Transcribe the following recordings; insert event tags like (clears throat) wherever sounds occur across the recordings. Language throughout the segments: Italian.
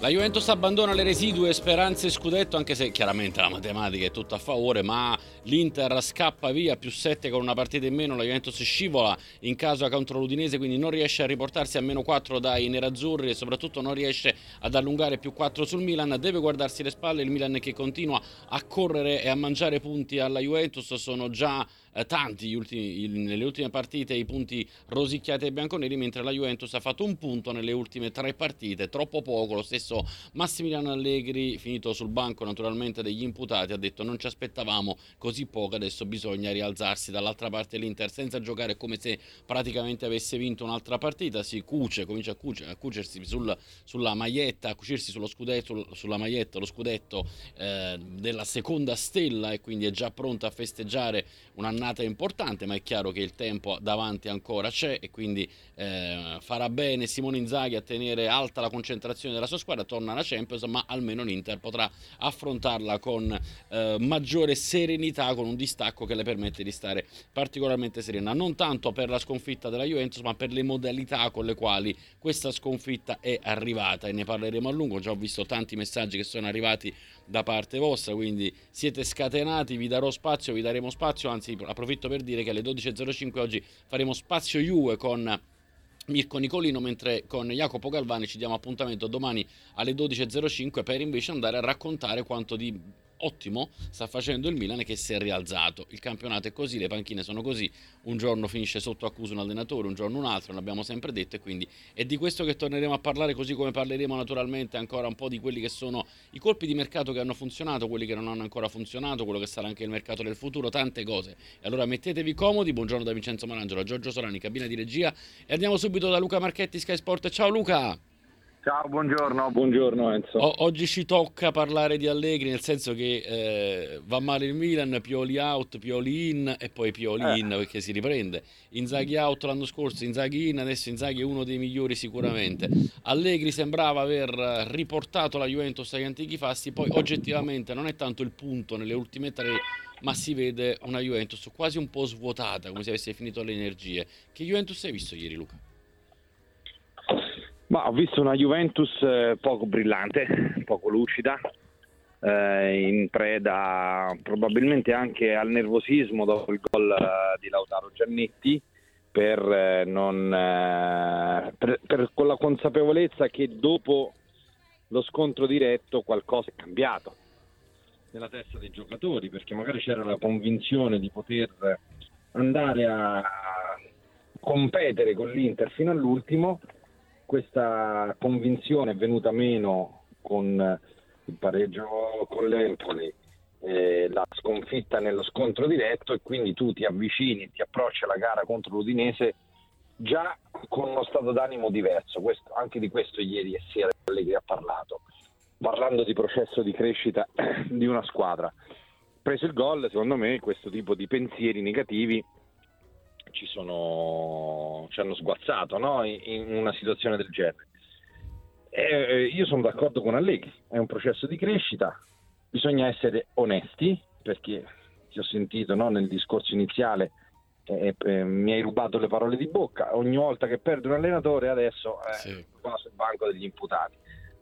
La Juventus abbandona le residue speranze scudetto, anche se chiaramente la matematica è tutta a favore, ma l'Inter scappa via più 7 con una partita in meno, la Juventus scivola in casa contro l'Udinese, quindi non riesce a riportarsi a meno 4 dai nerazzurri e soprattutto non riesce ad allungare più 4 sul Milan, deve guardarsi le spalle, il Milan che continua a correre e a mangiare punti alla Juventus, sono già eh, tanti ultimi, nelle ultime partite i punti rosicchiati ai bianconeri, mentre la Juventus ha fatto un punto nelle ultime tre partite, troppo poco. Lo stesso Massimiliano Allegri, finito sul banco naturalmente degli imputati, ha detto non ci aspettavamo così poco, adesso bisogna rialzarsi. Dall'altra parte l'Inter senza giocare come se praticamente avesse vinto un'altra partita, si cuce, comincia a, cuce, a cucersi sul, sulla maglietta, a cucirsi sullo scudetto, sulla maglietta, lo scudetto eh, della seconda stella e quindi è già pronta a festeggiare un'annata giornata importante, ma è chiaro che il tempo davanti ancora c'è e quindi eh, farà bene Simone Inzaghi a tenere alta la concentrazione della sua squadra, torna alla Champions, ma almeno l'Inter potrà affrontarla con eh, maggiore serenità, con un distacco che le permette di stare particolarmente serena, non tanto per la sconfitta della Juventus, ma per le modalità con le quali questa sconfitta è arrivata e ne parleremo a lungo, già ho visto tanti messaggi che sono arrivati da parte vostra, quindi siete scatenati, vi darò spazio, vi daremo spazio, anzi approfitto per dire che alle 12.05 oggi faremo spazio Juve con Mirko Nicolino, mentre con Jacopo Galvani ci diamo appuntamento domani alle 12.05 per invece andare a raccontare quanto di ottimo sta facendo il Milan che si è rialzato. Il campionato è così, le panchine sono così, un giorno finisce sotto accusa un allenatore, un giorno un altro, l'abbiamo sempre detto e quindi è di questo che torneremo a parlare così come parleremo naturalmente ancora un po' di quelli che sono i colpi di mercato che hanno funzionato, quelli che non hanno ancora funzionato, quello che sarà anche il mercato del futuro, tante cose. E allora mettetevi comodi, buongiorno da Vincenzo Marangelo, Giorgio Solani, cabina di regia e andiamo subito da Luca Marchetti, Sky Sport. Ciao Luca! Ciao, buongiorno. Buongiorno Enzo. O- oggi ci tocca parlare di Allegri, nel senso che eh, va male il Milan, Pioli out, Pioli in e poi Pioli in eh. perché si riprende. Inzaghi out l'anno scorso, Inzaghi in, adesso Inzaghi è uno dei migliori sicuramente. Allegri sembrava aver riportato la Juventus agli antichi fasti, poi oggettivamente non è tanto il punto nelle ultime tre, ma si vede una Juventus quasi un po' svuotata, come se avesse finito le energie. Che Juventus hai visto ieri Luca? Ma ho visto una Juventus eh, poco brillante, poco lucida, eh, in preda probabilmente anche al nervosismo dopo il gol eh, di Lautaro Giannetti, per, eh, non, eh, per, per, con la consapevolezza che dopo lo scontro diretto qualcosa è cambiato nella testa dei giocatori, perché magari c'era la convinzione di poter andare a competere con l'Inter fino all'ultimo questa convinzione è venuta meno con il pareggio con l'Empoli, eh, la sconfitta nello scontro diretto e quindi tu ti avvicini ti approcci alla gara contro l'Udinese già con uno stato d'animo diverso. Questo, anche di questo ieri e sera Allegri ha parlato, parlando di processo di crescita (clears throat) di una squadra. Preso il gol, secondo me questo tipo di pensieri negativi ci, sono, ci hanno sguazzato no? in, in, una situazione del genere. E, io sono d'accordo con Allegri, è un processo di crescita, bisogna essere onesti perché ti ho sentito no, nel discorso iniziale eh, eh, mi hai rubato le parole di bocca, ogni volta che perde un allenatore adesso è sì. qua sul banco degli imputati.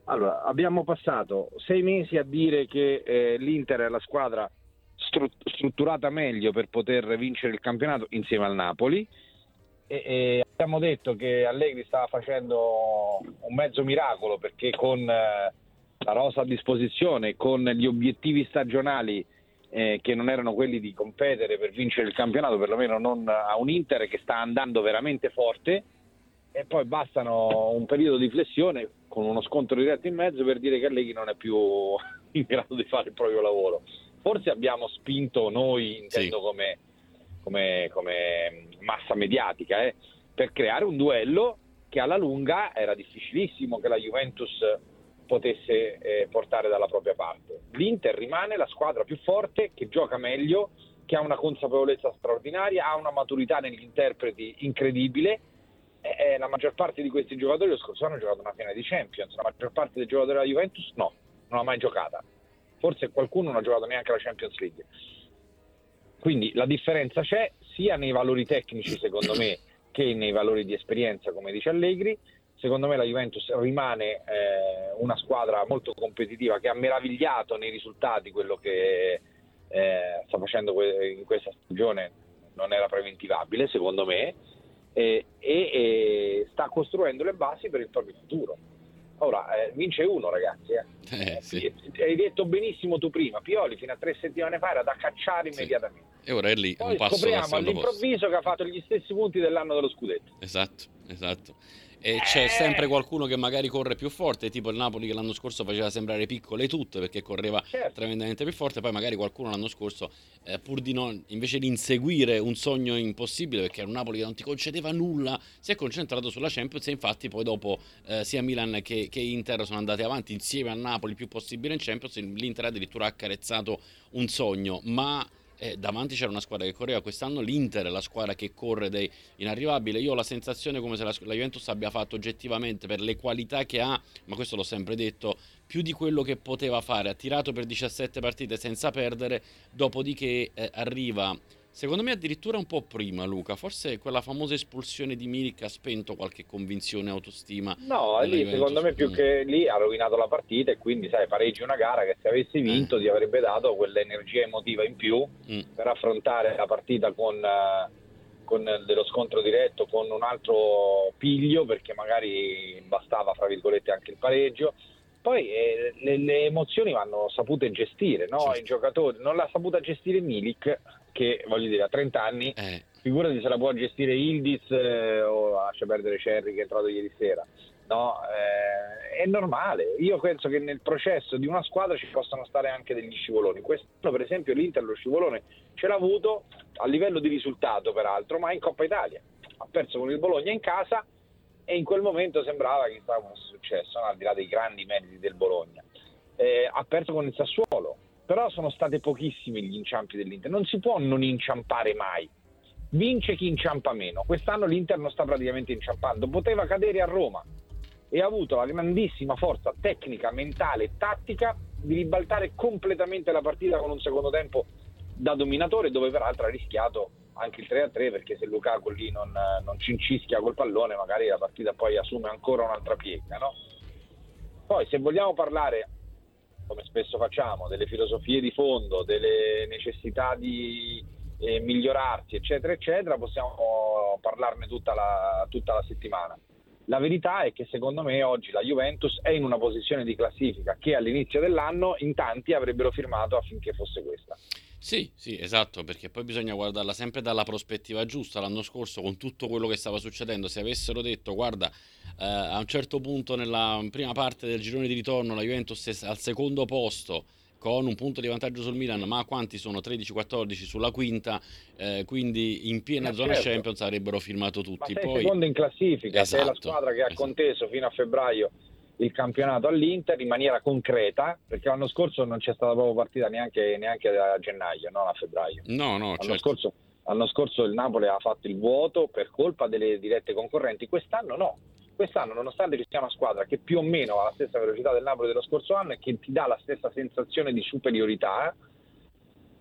Allora, abbiamo passato sei mesi a dire che eh, l'Inter è la squadra strutturata meglio per poter vincere il campionato insieme al Napoli. E, e abbiamo detto che Allegri stava facendo un mezzo miracolo perché con eh, la rosa a disposizione, con gli obiettivi stagionali eh, che non erano quelli di competere per vincere il campionato, perlomeno non a un Inter che sta andando veramente forte, e poi bastano un periodo di flessione con uno scontro diretto in mezzo per dire che Allegri non è più (laughs) in grado di fare il proprio lavoro forse abbiamo spinto noi, intendo sì. come, come, come, massa mediatica, eh, per creare un duello che alla lunga era difficilissimo che la Juventus potesse eh, portare dalla propria parte. L'Inter rimane la squadra più forte, che gioca meglio, che ha una consapevolezza straordinaria, ha una maturità negli interpreti incredibile eh, la maggior parte di questi giocatori lo scorso anno hanno giocato una finale di Champions, la maggior parte dei giocatori della Juventus no, non ha mai giocata. Forse qualcuno non ha giocato neanche la Champions League. Quindi la differenza c'è sia nei valori tecnici, secondo me, che nei valori di esperienza, come dice Allegri. Secondo me la Juventus rimane eh, una squadra molto competitiva che ha meravigliato nei risultati quello che eh, sta facendo in questa stagione non era preventivabile, secondo me, e, e, sta costruendo le basi per il proprio futuro. Ora, eh, vince uno ragazzi, eh. Eh, sì. hai detto benissimo tu prima, Pioli fino a tre settimane fa era da cacciare immediatamente. Sì. E ora è lì, Poi un passo scopriamo all'improvviso posto. che ha fatto gli stessi punti dell'anno dello scudetto. Esatto, esatto e c'è Eh. sempre qualcuno che magari corre più forte, tipo il Napoli che l'anno scorso faceva sembrare piccole tutte perché correva Certo. tremendamente più forte, poi magari qualcuno l'anno scorso eh, pur di non invece di inseguire un sogno impossibile perché era un Napoli che non ti concedeva nulla, si è concentrato sulla Champions e infatti poi dopo eh, sia Milan che, che Inter sono andati avanti insieme a Napoli il più possibile in Champions, l'Inter addirittura ha accarezzato un sogno, ma eh, davanti c'era una squadra che correva quest'anno l'Inter è la squadra che corre dei inarrivabili. Io ho la sensazione come se la, la, Juventus abbia fatto oggettivamente per le qualità che ha ma questo l'ho sempre detto più di quello che poteva fare. Ha tirato per 17 partite senza perdere dopodiché eh, arriva Secondo me addirittura un po' prima, Luca. Forse quella famosa espulsione di Milik ha spento qualche convinzione autostima. No, lì Juventus. secondo me più Mm. che lì ha rovinato la partita e quindi sai, pareggi una gara che se avessi vinto ti avrebbe dato quell'energia emotiva in più Mm. per affrontare la partita con, eh, con dello scontro diretto con un altro piglio perché magari bastava fra virgolette anche il pareggio. Poi eh, le, le emozioni vanno sapute gestire, no? Certo. I giocatori non l'ha saputa gestire Milik che voglio dire a 30 anni Eh, figurati se la può gestire Ildiz eh, o lascia perdere Cerri che è entrato ieri sera. No, eh, è normale. Io penso che nel processo di una squadra ci possano stare anche degli scivoloni. Quest'anno, per esempio, l'Inter lo scivolone ce l'ha avuto a livello di risultato, peraltro, ma in Coppa Italia. Ha perso con il Bologna in casa e in quel momento sembrava che stava fosse successo, no? al di là dei grandi meriti del Bologna. Eh, ha perso con il Sassuolo, però sono stati pochissimi gli inciampi dell'Inter. Non si può non inciampare mai. Vince chi inciampa meno. Quest'anno l'Inter non sta praticamente inciampando. Poteva cadere a Roma e ha avuto la grandissima forza tecnica, mentale e tattica di ribaltare completamente la partita con un secondo tempo da dominatore, dove peraltro ha rischiato anche il 3-3 perché se Lukaku lì non, non cincischia col pallone magari la partita poi assume ancora un'altra piega. No? Poi se vogliamo parlare come spesso facciamo, delle filosofie di fondo, delle necessità di eh, migliorarsi, eccetera, eccetera, possiamo parlarne tutta la, tutta la settimana. La verità è che secondo me oggi la Juventus è in una posizione di classifica che all'inizio dell'anno in tanti avrebbero firmato affinché fosse questa. Sì, sì, esatto, perché poi bisogna guardarla sempre dalla prospettiva giusta. L'anno scorso, con tutto quello che stava succedendo, se avessero detto, guarda, eh, a un certo punto nella prima parte del girone di ritorno la Juventus è al secondo posto con un punto di vantaggio sul Milan, ma quanti sono 13-14 sulla quinta, eh, quindi in piena Ma zona certo. Champions avrebbero firmato Ma tutti. sei Poi secondo in classifica, sei la Esatto, squadra che ha esatto. conteso fino a febbraio il campionato all'Inter in maniera concreta, perché l'anno scorso non c'è stata proprio partita neanche, neanche a gennaio, non a febbraio. no, no, L'anno, certo. scorso, l'anno scorso il Napoli ha fatto il vuoto per colpa delle dirette concorrenti, quest'anno no. Quest'anno, nonostante ci sia una squadra che più o meno ha la stessa velocità del Napoli dello scorso anno e che ti dà la stessa sensazione di superiorità,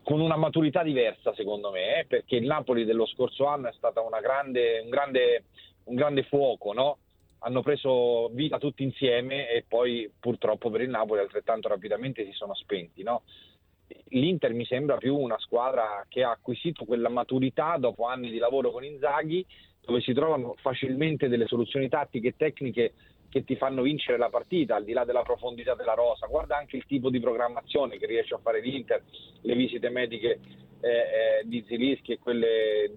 con una maturità diversa secondo me, eh, perché il Napoli dello scorso anno è stato una grande, un, grande, un grande fuoco, no? Hanno preso vita tutti insieme e poi purtroppo per il Napoli altrettanto rapidamente si sono spenti. No? L'Inter mi sembra più una squadra che ha acquisito quella maturità dopo anni di lavoro con Inzaghi, dove si trovano facilmente delle soluzioni tattiche e tecniche che ti fanno vincere la partita, al di là della profondità della rosa. Guarda anche il tipo di programmazione che riesce a fare l'Inter, le visite mediche eh, eh, di Zilischi e quelle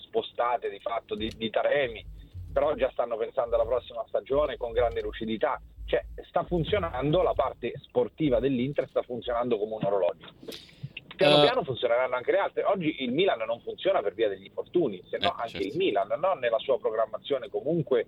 spostate di fatto di, di Taremi, però già stanno pensando alla prossima stagione con grande lucidità. Cioè, sta funzionando la parte sportiva dell'Inter, sta funzionando come un orologio. Piano Eh. piano funzioneranno anche le altre. Oggi il Milan non funziona per via degli infortuni, se no Eh, anche certo. il Milan no? nella sua programmazione comunque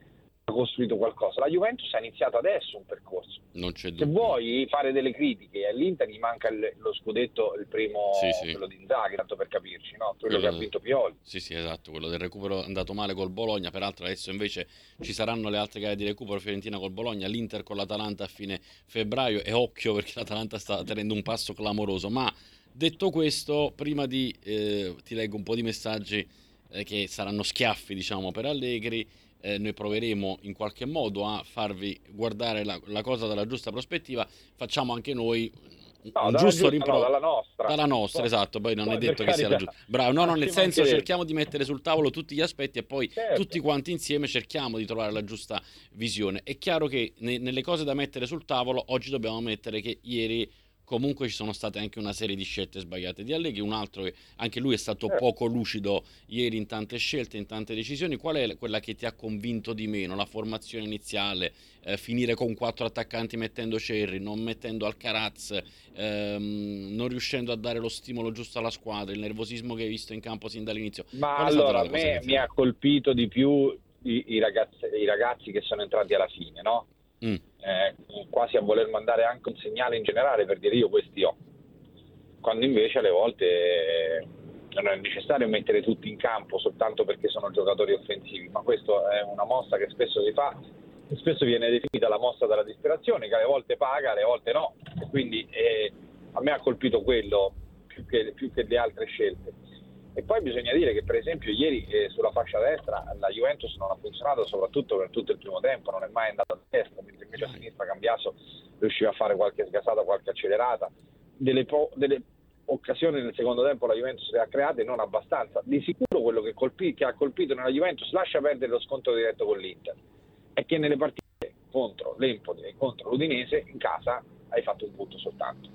costruito qualcosa. La Juventus ha iniziato adesso un percorso. Se vuoi fare delle critiche all'Inter gli manca il, lo scudetto, il primo, Sì, sì. quello di Inzaghi, tanto per capirci, no? quello, che Quello- ha vinto Pioli. Sì, sì, esatto, quello del recupero è andato male col Bologna, peraltro adesso invece ci saranno le altre gare di recupero, Fiorentina col Bologna, l'Inter con l'Atalanta a fine febbraio e occhio perché l'Atalanta sta tenendo un passo clamoroso, ma detto questo, prima di eh, ti leggo un po' di messaggi eh, che saranno schiaffi, diciamo, per Allegri, eh, noi proveremo in qualche modo a farvi guardare la, la cosa dalla giusta prospettiva, facciamo anche noi un No, dalla giusto rimprovero. no, dalla nostra. Dalla nostra, Poi- esatto, poi non poi è detto che sia la giusta. Bravo, no, no, nel senso cerchiamo di mettere sul tavolo tutti gli aspetti e poi Certo. tutti quanti insieme cerchiamo di trovare la giusta visione. È chiaro che ne- nelle cose da mettere sul tavolo oggi dobbiamo mettere che ieri comunque ci sono state anche una serie di scelte sbagliate di Allegri, un altro che anche lui è stato Certo. poco lucido ieri in tante scelte, in tante decisioni. Qual è quella che ti ha convinto di meno? La formazione iniziale, eh, finire con quattro attaccanti mettendo Cerri, non mettendo Alcaraz, ehm, non riuscendo a dare lo stimolo giusto alla squadra, il nervosismo che hai visto in campo sin dall'inizio. Ma Qual allora, a me mi ha colpito di più i, i ragazzi, i ragazzi che sono entrati alla fine, no? Mm. Eh, quasi a voler mandare anche un segnale in generale per dire io questi ho. Quando invece alle volte eh, non è necessario mettere tutti in campo soltanto perché sono giocatori offensivi, ma questa è una mossa che spesso si fa, e spesso viene definita la mossa della disperazione, che alle volte paga, alle volte no. Quindi eh, a me ha colpito quello più che, più che le altre scelte. E poi bisogna dire che per esempio ieri eh, sulla fascia destra la Juventus non ha funzionato soprattutto per tutto il primo tempo, non è mai andata a destra, mentre invece a sinistra Cambiaso riusciva a fare qualche sgasata, qualche accelerata. Delle, po- delle occasioni nel secondo tempo la Juventus le ha create, non abbastanza. Di sicuro quello che, colpi- che ha colpito nella Juventus, lascia perdere lo scontro diretto con l'Inter, è che nelle partite contro l'Empoli e contro l'Udinese in casa hai fatto un punto soltanto.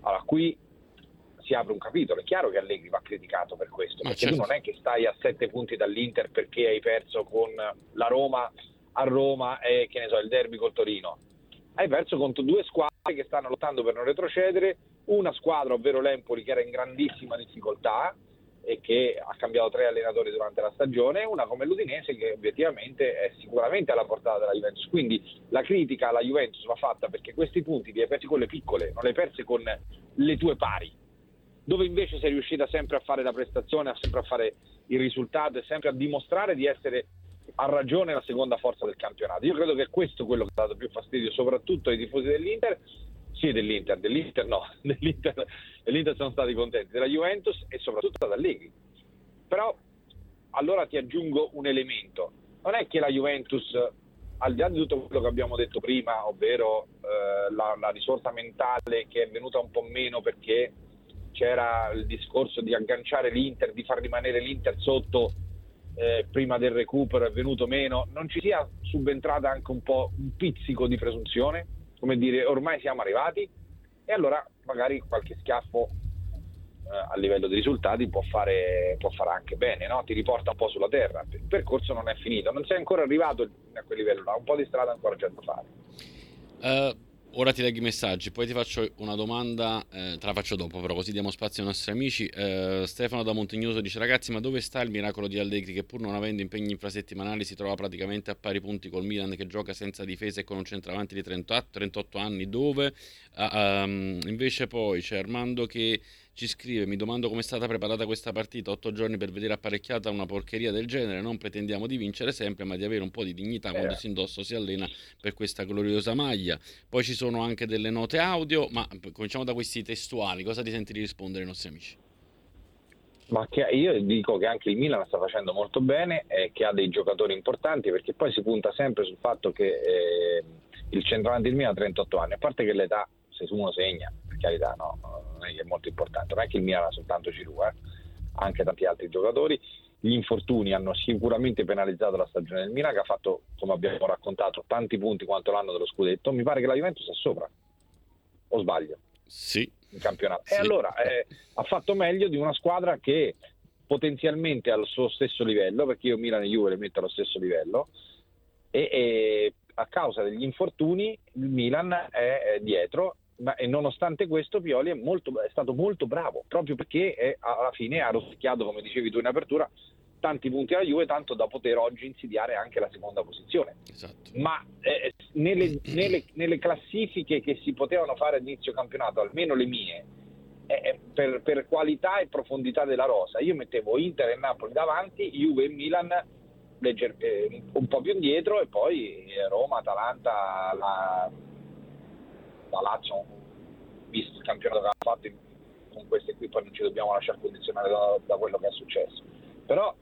Allora qui si apre un capitolo. È chiaro che Allegri va criticato per questo, Ma perché certo. tu non è che stai a sette punti dall'Inter perché hai perso con la Roma a Roma e che ne so, il derby col Torino. Hai perso contro due squadre che stanno lottando per non retrocedere, una squadra, ovvero l'Empoli, che era in grandissima difficoltà e che ha cambiato tre allenatori durante la stagione, e una come l'Udinese che obiettivamente è sicuramente alla portata della Juventus. Quindi la critica alla Juventus va fatta perché questi punti li hai persi con le piccole, non li hai persi con le tue pari dove invece sei riuscita sempre a fare la prestazione, sempre a fare il risultato e sempre a dimostrare di essere a ragione la seconda forza del campionato. Io credo che è questo quello che ha dato più fastidio soprattutto ai tifosi dell'Inter, sì dell'Inter, dell'Inter no, (laughs) dell'Inter, dell'Inter sono stati contenti, della Juventus e soprattutto ad Allegri. Però allora ti aggiungo un elemento, non è che la Juventus al di là di tutto quello che abbiamo detto prima, ovvero eh, la, la risorsa mentale che è venuta un po' meno perché c'era il discorso di agganciare l'Inter, di far rimanere l'Inter sotto eh, prima del recupero, è venuto meno, non ci sia subentrata anche un po' un pizzico di presunzione, come dire ormai siamo arrivati e allora magari qualche schiaffo eh, a livello di risultati può fare, può fare anche bene, no? ti riporta un po' sulla terra. Il percorso non è finito, non sei ancora arrivato a quel livello là, un po' di strada ancora c'è da fare. Eh, ora ti leggo i messaggi, poi ti faccio una domanda, eh, te la faccio dopo però così diamo spazio ai nostri amici. Eh, Stefano da Montegnoso dice ragazzi ma dove sta il miracolo di Allegri che pur non avendo impegni infrasettimanali si trova praticamente a pari punti col Milan che gioca senza difesa e con un centravanti di 38, 38 anni dove Ah, ehm, invece poi c'è Armando che ci scrive mi domando come è stata preparata questa partita otto giorni per vedere apparecchiata una porcheria del genere non pretendiamo di vincere sempre ma di avere un po' di dignità quando Eh. si indossa o si allena per questa gloriosa maglia poi ci sono anche delle note audio, ma cominciamo da questi testuali. Cosa ti senti di rispondere ai nostri amici? Ma che io dico che anche il Milan sta facendo molto bene e che ha dei giocatori importanti perché poi si punta sempre sul fatto che eh, il centravanti del Milan ha 38 anni, a parte che l'età se uno segna, per carità no, non è che è molto importante, non è che il Milan ha soltanto Giroud, eh, anche tanti altri giocatori. Gli infortuni hanno sicuramente penalizzato la stagione del Milan che ha fatto, come abbiamo raccontato, tanti punti quanto l'anno dello scudetto. Mi pare che la Juventus è sopra, o sbaglio? Sì, in campionato. Sì. E allora eh, ha fatto meglio di una squadra che potenzialmente al suo stesso livello, perché io Milan e Juve le metto allo stesso livello, e, e a causa degli infortuni il Milan è dietro, ma e nonostante questo Pioli è, molto- è stato molto bravo, proprio perché è- alla fine ha rosicchiato, come dicevi tu in apertura, tanti punti alla Juve, tanto da poter oggi insidiare anche la seconda posizione. Esatto. Ma eh, nelle, nelle, nelle, classifiche che si potevano fare all'inizio campionato, almeno le mie, eh, eh, per, per, qualità e profondità della rosa, io mettevo Inter e Napoli davanti, Juve e Milan legger- eh, un po' più indietro e poi Roma, Atalanta, la, la Lazio, visto il campionato che ha fatto con queste qui, poi non ci dobbiamo lasciare condizionare da, da quello che è successo. Però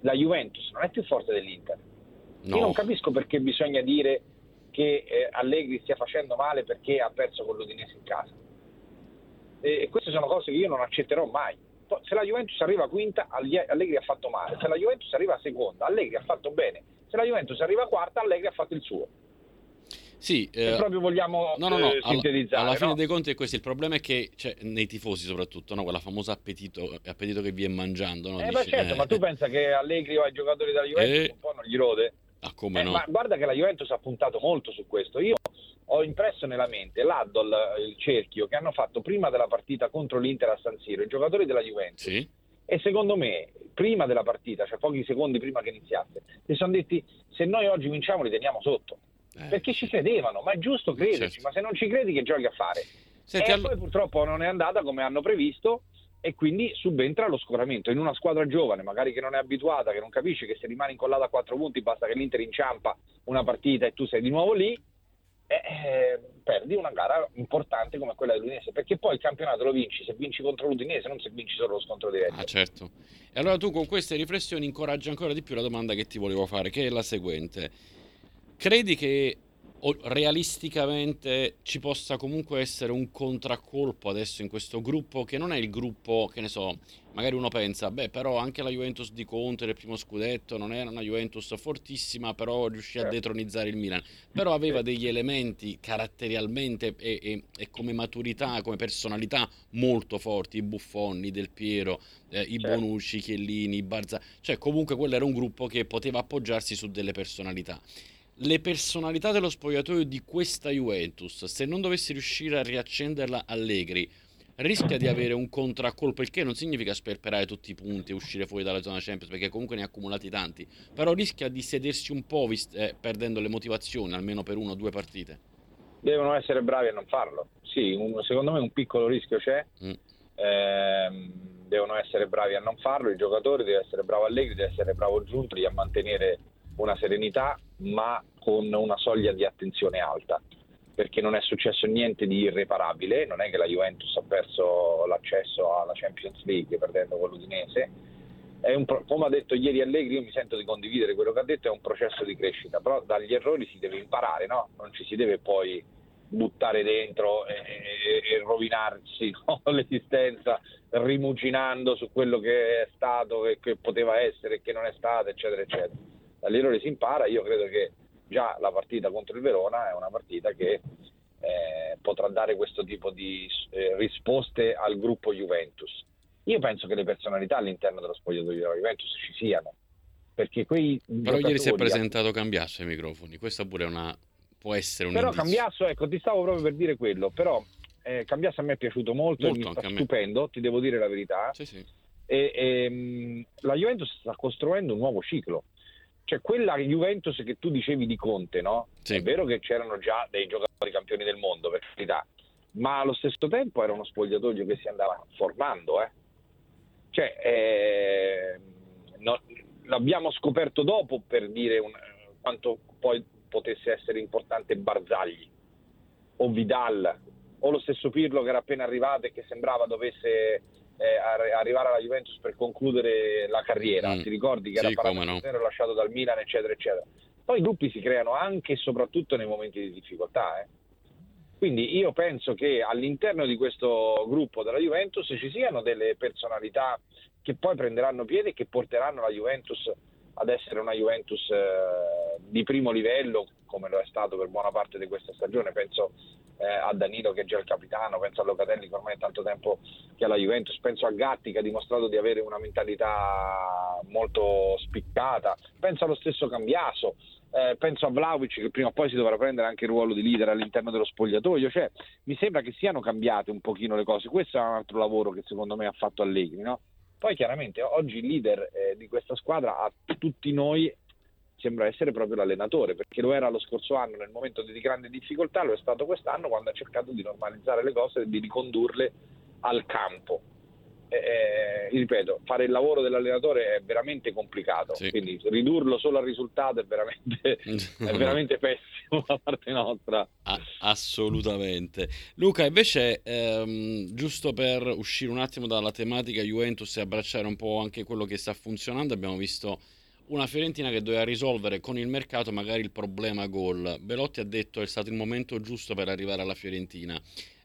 la Juventus non è più forte dell'Inter. No. Io non capisco perché bisogna dire che eh, Allegri stia facendo male perché ha perso con l'Udinese in casa. E queste sono cose che io non accetterò mai. Se la Juventus arriva quinta, Allegri ha fatto male. Se la Juventus arriva seconda, Allegri ha fatto bene. Se la Juventus arriva quarta, Allegri ha fatto il suo. Sì, eh, proprio vogliamo no, no, no, eh, sintetizzare. Alla, alla fine dei conti è questo. Il problema è che cioè, nei tifosi, soprattutto, no? quella famosa appetito, appetito che viene mangiando. No? Eh, Dici, ma certo, eh, ma tu pensa che Allegri o ai giocatori della Juventus un po' non gli rode? Ah, come eh, no? Ma guarda che la Juventus ha puntato molto su questo. Io ho impresso nella mente l'Addol, il cerchio che hanno fatto prima della partita contro l'Inter a San Siro, i giocatori della Juventus. Sì. E secondo me, prima della partita, cioè pochi secondi prima che iniziasse, si sono detti se noi oggi vinciamo li teniamo sotto. Eh, perché ci credevano, ma è giusto crederci, certo. ma se non ci credi che giochi a fare? Senti, e all... poi purtroppo non è andata come hanno previsto e quindi subentra lo scoramento in una squadra giovane, magari che non è abituata, che non capisce che se rimane incollata a quattro punti basta che l'Inter inciampa una partita e tu sei di nuovo lì, eh, eh, perdi una gara importante come quella dell'Udinese, perché poi il campionato lo vinci se vinci contro l'Udinese, non se vinci solo lo scontro diretto. Ah, certo. E allora tu con queste riflessioni incoraggi ancora di più la domanda che ti volevo fare, che è la seguente credi che realisticamente ci possa comunque essere un contraccolpo adesso in questo gruppo che non è il gruppo che ne so magari uno pensa beh però anche la Juventus di Conte nel primo scudetto non era una Juventus fortissima però riuscì a certo. detronizzare il Milan però aveva degli elementi caratterialmente e, e, e come maturità come personalità molto forti i Buffonni Del Piero eh, i certo. Bonucci Chiellini i Barza cioè comunque quello era un gruppo che poteva appoggiarsi su delle personalità le personalità dello spogliatoio di questa Juventus, se non dovesse riuscire a riaccenderla Allegri, rischia di avere un contraccolpo, il che non significa sperperare tutti i punti e uscire fuori dalla zona Champions, perché comunque ne ha accumulati tanti, però rischia di sedersi un po' vist- eh, perdendo le motivazioni, almeno per una o due partite. Devono essere bravi a non farlo. Sì, un, secondo me un piccolo rischio c'è. Mm. Eh, devono essere bravi a non farlo, i giocatori, deve essere bravo Allegri, deve essere bravo Giuntoli a mantenere una serenità ma con una soglia di attenzione alta perché non è successo niente di irreparabile, non è che la Juventus ha perso l'accesso alla Champions League perdendo con l'Udinese, pro- come ha detto ieri Allegri, io mi sento di condividere quello che ha detto, è un processo di crescita, però dagli errori si deve imparare, no? non ci si deve poi buttare dentro e, e, e rovinarsi (laughs) no? l'esistenza rimuginando su quello che è stato e che poteva essere e che non è stato, eccetera, eccetera dall'errore si impara, io credo che già la partita contro il Verona è una partita che eh, potrà dare questo tipo di eh, risposte al gruppo Juventus. Io penso che le personalità all'interno dello spogliatoio della Juventus ci siano, perché quei Però ieri si è presentato Cambiasso ai microfoni, questa pure è una può essere un Però indizio. Cambiasso, ecco, ti stavo proprio per dire quello, però eh, Cambiasso a me è piaciuto molto, molto mi sta stupendo, ti devo dire la verità. Sì, sì. E, e, ehm, la Juventus sta costruendo un nuovo ciclo cioè quella Juventus che tu dicevi di Conte, no? Sì. È vero che c'erano già dei giocatori campioni del mondo, per carità, ma allo stesso tempo era uno spogliatoio che si andava formando, eh? Cioè, eh, no, l'abbiamo scoperto dopo per dire un, quanto poi potesse essere importante Barzagli o Vidal o lo stesso Pirlo che era appena arrivato e che sembrava dovesse eh, arrivare alla Juventus per concludere la carriera. Mm. Ti ricordi che sì, era no. lasciato dal Milan, eccetera, eccetera. Poi i gruppi si creano anche e soprattutto nei momenti di difficoltà. Eh. Quindi io penso che all'interno di questo gruppo della Juventus ci siano delle personalità che poi prenderanno piede e che porteranno la Juventus ad essere una Juventus eh, di primo livello come lo è stato per buona parte di questa stagione. Penso eh, a Danilo che è già il capitano, penso a Locatelli che ormai è tanto tempo che ha la Juventus, penso a Gatti che ha dimostrato di avere una mentalità molto spiccata, penso allo stesso Cambiaso. Eh, penso a Vlaovic che prima o poi si dovrà prendere anche il ruolo di leader all'interno dello spogliatoio, cioè mi sembra che siano cambiate un pochino le cose, questo è un altro lavoro che secondo me ha fatto Allegri, no? Poi chiaramente oggi il leader eh, di questa squadra a tutti noi sembra essere proprio l'allenatore, perché lo era lo scorso anno nel momento di grande difficoltà, lo è stato quest'anno quando ha cercato di normalizzare le cose e di ricondurle al campo. Eh, ripeto, fare il lavoro dell'allenatore è veramente complicato, sì. quindi ridurlo solo al risultato è veramente, (laughs) è veramente pessimo da parte nostra. Ah, assolutamente. Luca, invece, ehm, giusto per uscire un attimo dalla tematica Juventus e abbracciare un po' anche quello che sta funzionando, abbiamo visto una Fiorentina che doveva risolvere con il mercato magari il problema gol. Belotti ha detto che è stato il momento giusto per arrivare alla Fiorentina.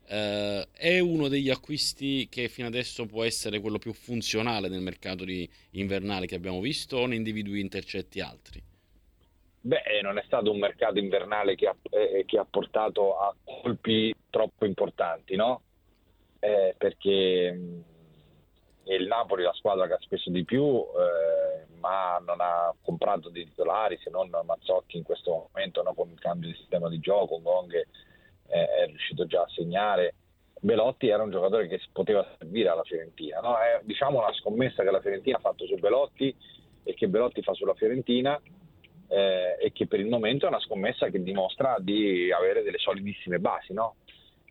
Uh, è uno degli acquisti che fino adesso può essere quello più funzionale nel mercato invernale che abbiamo visto o ne individui intercetti altri? Beh, non è stato un mercato invernale che ha, eh, che ha portato a colpi troppo importanti, no? Eh, perché mh, il Napoli è la squadra che ha speso di più, eh, ma non ha comprato dei titolari se non Mazzocchi in questo momento no? con il cambio di sistema di gioco, Gong eh, è riuscito già a segnare. Belotti era un giocatore che poteva servire alla Fiorentina. No? È diciamo una scommessa che la Fiorentina ha fatto su Belotti e che Belotti fa sulla Fiorentina eh, e che per il momento è una scommessa che dimostra di avere delle solidissime basi. No?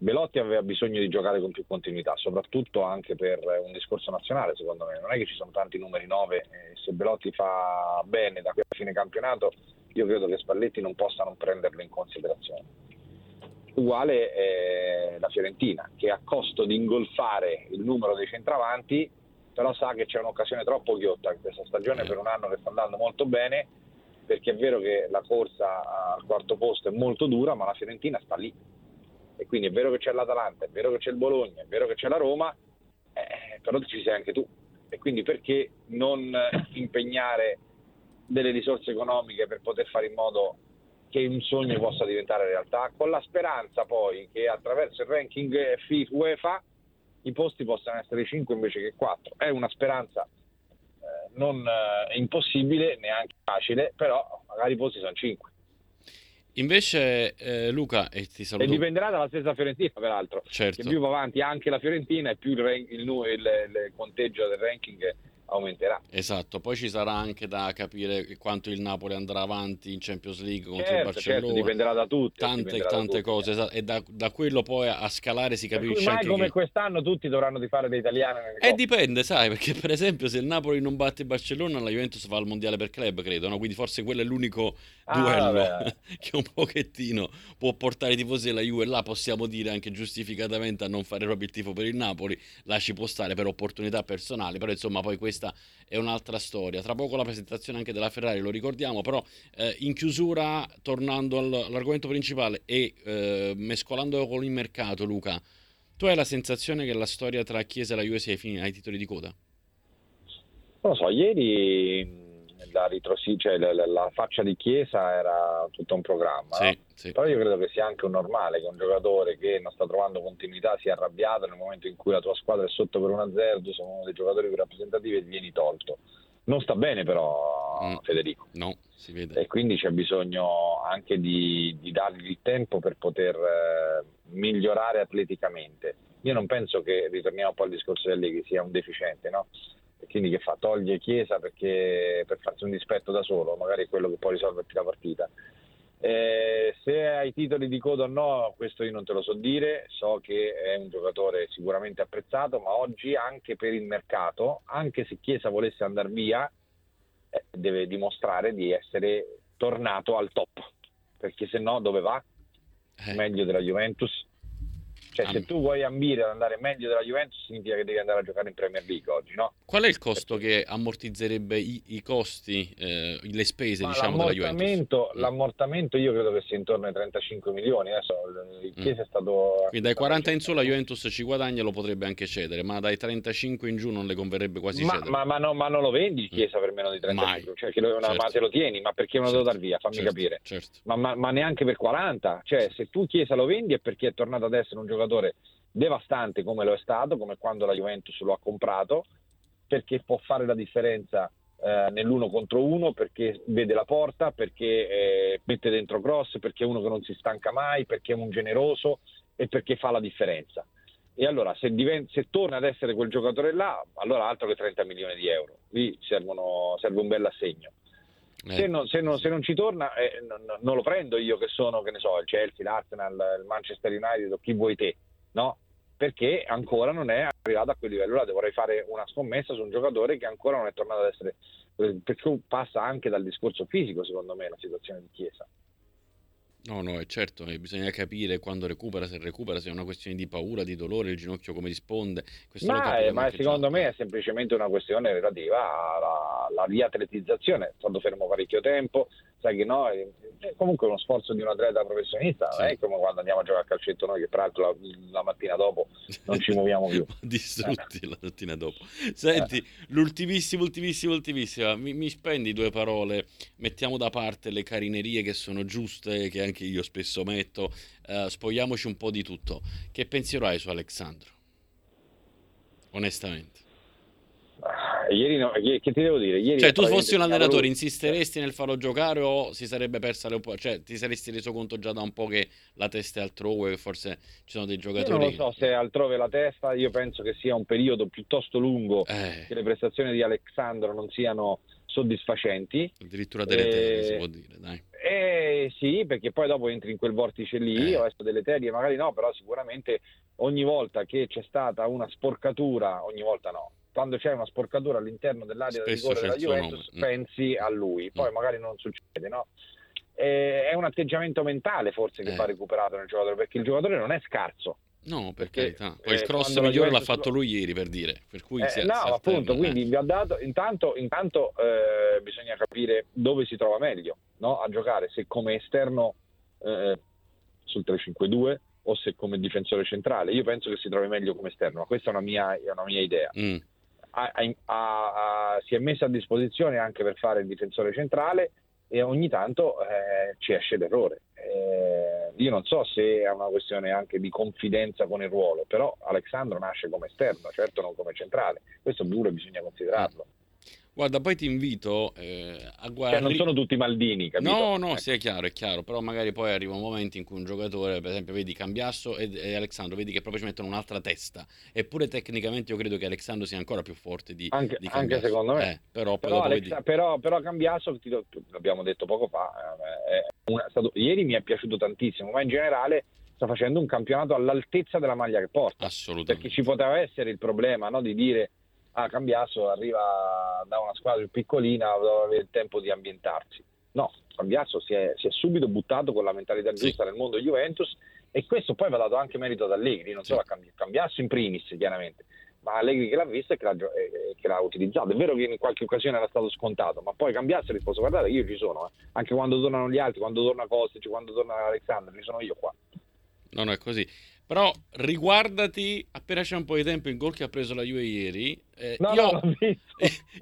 Belotti aveva bisogno di giocare con più continuità, soprattutto anche per un discorso nazionale, secondo me. Non è che ci sono tanti numeri 9, eh, se Belotti fa bene da qui a fine campionato, io credo che Spalletti non possa non prenderlo in considerazione uguale è la Fiorentina, che a costo di ingolfare il numero dei centravanti, però sa che c'è un'occasione troppo ghiotta in questa stagione per un anno che sta andando molto bene, perché è vero che la corsa al quarto posto è molto dura, ma la Fiorentina sta lì. E quindi è vero che c'è l'Atalanta, è vero che c'è il Bologna, è vero che c'è la Roma, eh, però ci sei anche tu. E quindi perché non impegnare delle risorse economiche per poter fare in modo che un sogno possa diventare realtà, con la speranza poi che attraverso il ranking FIFA UEFA i posti possano essere 5 invece che 4. È una speranza eh, non eh, impossibile, neanche facile, però magari i posti sono 5. Invece eh, Luca, e ti saluto. E dipenderà dalla stessa Fiorentina, peraltro. Certo. Che più va avanti anche la Fiorentina e più il, il, il, il conteggio del ranking aumenterà. Esatto, poi ci sarà anche da capire quanto il Napoli andrà avanti in Champions League contro certo, il Barcellona. Certo, dipenderà da tutti. Tante, tante da cose, esatto. e da, da, quello poi a scalare si capisce mai anche come che... quest'anno tutti dovranno di fare da italiani. E eh, dipende, sai, perché per esempio se il Napoli non batte il Barcellona, la Juventus va al Mondiale per club, credo, no? quindi forse quello è l'unico ah, duello (laughs) che un pochettino può portare i tifosi della Juve, là possiamo dire anche giustificatamente a non fare proprio il tifo per il Napoli, là ci può stare per opportunità personali, però insomma poi questa è un'altra storia. Tra poco la presentazione anche della Ferrari, lo ricordiamo, però eh, in chiusura, tornando all'argomento principale e eh, mescolando con il mercato, Luca, tu hai la sensazione che la storia tra Chiesa e la Juve sia finita ai titoli di coda? Non lo so, ieri la, ritrosi- cioè, la, la, faccia di Chiesa era tutto un programma. Sì, no? sì. Però io credo che sia anche un normale che un giocatore che non sta trovando continuità sia arrabbiato nel momento in cui la tua squadra è sotto per 1-0, tu sei uno dei giocatori più rappresentativi e vieni tolto. Non sta bene però mm, Federico. No, si vede. E quindi c'è bisogno anche di, di dargli il tempo per poter eh, migliorare atleticamente. Io non penso che, ritorniamo poi al discorso del che sia un deficiente, no? E quindi che fa? Toglie Chiesa perché, per farsi un dispetto da solo, magari è quello che può risolverti la partita. Eh, se hai titoli di coda o no, questo io non te lo so dire, so che è un giocatore sicuramente apprezzato, ma oggi anche per il mercato, anche se Chiesa volesse andare via, eh, deve dimostrare di essere tornato al top, perché se no dove va? Eh. Meglio della Juventus, cioè, ah. se tu vuoi ambire ad andare meglio della Juventus, significa che devi andare a giocare in Premier League oggi, no? Qual è il costo che ammortizzerebbe i, i costi, eh, le spese, Ma diciamo, della Juventus? Mm. L'ammortamento io credo che sia intorno ai 35 milioni. Adesso il mm. Chiesa mm. è stato. Quindi dai 40 in su la Juventus ci guadagna, lo potrebbe anche cedere, ma dai 35 in giù non le converrebbe quasi ma. Ma, ma, no, ma, non lo vendi il Chiesa mm. per meno di 35? Cioè, una, certo. Ma te lo tieni, ma perché me lo certo. devo dar via? Fammi certo. capire. Certo. Ma, ma neanche per 40? Cioè, se tu Chiesa lo vendi è perché è tornato ad essere un giocatore devastante come lo è stato, come quando la Juventus lo ha comprato, perché può fare la differenza eh, nell'uno contro uno, perché vede la porta, perché eh, mette dentro cross, perché è uno che non si stanca mai, perché è un generoso e perché fa la differenza. E allora se, diventa, se, torna ad essere quel giocatore là, allora altro che 30 milioni di euro. Lì servono, serve un bel assegno. Eh. Se, non, se, non, se, non, ci torna, eh, non, non, lo prendo io che sono, che ne so, il Chelsea, l'Arsenal, il Manchester United o chi vuoi te, no? Perché ancora non è arrivato a quel livello là. Dovrei fare una scommessa su un giocatore che ancora non è tornato ad essere. Perché passa anche dal discorso fisico, secondo me, la situazione di Chiesa. No, no, è certo, eh, bisogna capire quando recupera, se recupera, se è una questione di paura, di dolore, il ginocchio come risponde. Questo ma, è, ma secondo già. me è semplicemente una questione relativa alla, alla riatletizzazione. È stato fermo parecchio tempo, sai che no, è, comunque uno sforzo di un atleta professionista, sì. non è come quando andiamo a giocare a calcetto noi che peraltro la, la mattina dopo non ci muoviamo più. (laughs) Distrutti la mattina dopo. Senti, eh. l'ultimissimo, ultimissimo, ultimissima, mi, mi, spendi due parole, mettiamo da parte le carinerie che sono giuste, che anche io spesso metto, uh, spogliamoci un po' di tutto. Che pensiero hai su Alessandro? Onestamente. Ieri no, che ti devo dire? Ieri cioè, tu fossi un allenatore, insisteresti nel farlo giocare o si sarebbe persa le Cioè, ti saresti reso conto già da un po' che la testa è altrove, che forse ci sono dei giocatori. Io non lo so se è altrove la testa, io penso che sia un periodo piuttosto lungo, eh. che le prestazioni di Alexandro non siano soddisfacenti. Addirittura deleterie, eh, si può dire, dai. Eh sì, perché poi dopo entri in quel vortice lì, eh. o adesso deleterie magari no, però sicuramente ogni volta che c'è stata una sporcatura, ogni volta no, quando c'è una sporcatura all'interno dell'area di rigore della Juventus mm. pensi a lui, poi mm. magari non succede, no? è un atteggiamento mentale forse che eh. va recuperato nel giocatore, perché il giocatore non è scarso. No, perché, perché poi il eh, cross migliore l'ha fatto lui ieri per dire. Per cui eh, si no, si appunto, quindi vi ho dato, intanto, intanto eh, bisogna capire dove si trova meglio no? a giocare, se come esterno eh, sul 3-5-2 o se come difensore centrale. Io penso che si trovi meglio come esterno, ma questa è una mia, è una mia idea. Mm ha, ha, si è messa a disposizione anche per fare il difensore centrale e ogni tanto eh, ci esce l'errore. Eh, io non so se è una questione anche di confidenza con il ruolo, però Alessandro nasce come esterno, certo non come centrale, questo pure bisogna considerarlo. Guarda, poi ti invito eh, a guardare. Cioè, non sono tutti Maldini, capito? No, no, ecco. sì, è chiaro, è chiaro. Però magari poi arriva un momento in cui un giocatore, per esempio, vedi Cambiasso e, e Alexandro, vedi che proprio ci mettono un'altra testa. Eppure tecnicamente io credo che Alexandro sia ancora più forte di, anche, di Anche secondo me. Eh, però, però, Alexa, vedi... però, però Cambiasso, ti, l'abbiamo detto poco fa, eh, una, stato, ieri mi è piaciuto tantissimo, ma in generale sta facendo un campionato all'altezza della maglia che porta. Assolutamente. Perché ci poteva essere il problema no, di dire ah, Cambiasso arriva da una squadra più piccolina, deve avere il tempo di ambientarsi. No, Cambiasso si è, si è subito buttato con la mentalità giusta sì. nel mondo Juventus e questo poi va dato anche merito ad Allegri, non sì. solo a Cambiasso in primis chiaramente, ma Allegri che l'ha visto e che l'ha, eh, che l'ha, utilizzato. È vero che in qualche occasione era stato scontato, ma poi Cambiasso ha risposto guardate io ci sono, eh. anche quando tornano gli altri, quando torna Kostic, quando torna Alexander, ci sono io qua. Non è così. Però riguardati, appena c'è un po' di tempo, il gol che ha preso la Juve ieri, eh, no, io, no, (laughs)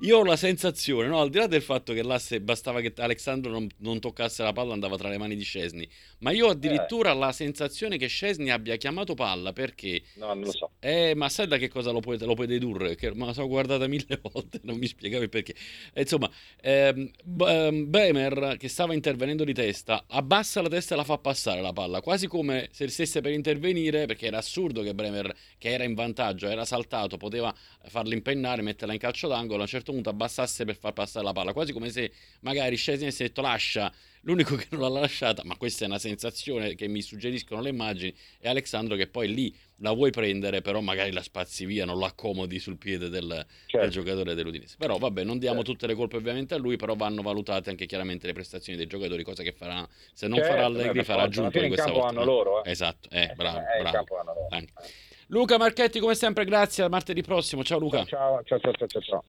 io, ho la sensazione, no, al di là del fatto che l'asse bastava che Alessandro non, non, toccasse la palla, andava tra le mani di Scesni, ma io addirittura eh. la sensazione che Scesni abbia chiamato palla perché... No, non lo so. Eh, ma sai da che cosa lo puoi, lo puoi dedurre? Che me la sono guardata mille (laughs) volte, non mi spiegavi perché. E, insomma, ehm, ehm, Bremer che stava intervenendo di testa, abbassa la testa e la fa passare la palla, quasi come se stesse per intervenire, perché era assurdo che Bremer, che era in vantaggio, era saltato, poteva farlo in impennare, metterla in calcio d'angolo, a un certo punto abbassasse per far passare la palla, quasi come se magari Scesni si è detto lascia, l'unico che non l'ha lasciata, ma questa è una sensazione che mi suggeriscono le immagini, è Alessandro che poi lì la vuoi prendere, però magari la spazi via, non l'accomodi sul piede del, certo. del giocatore dell'Udinese. Però vabbè, non diamo certo. tutte le colpe ovviamente a lui, però vanno valutate anche chiaramente le prestazioni dei giocatori, cosa che farà, se non certo, farà Allegri farà Giunto in questa volta. Loro, eh. Esatto, eh, bravo, eh, bravo. Luca Marchetti, come sempre, grazie. A martedì prossimo. Ciao Luca. Ciao, ciao, ciao, ciao. ciao.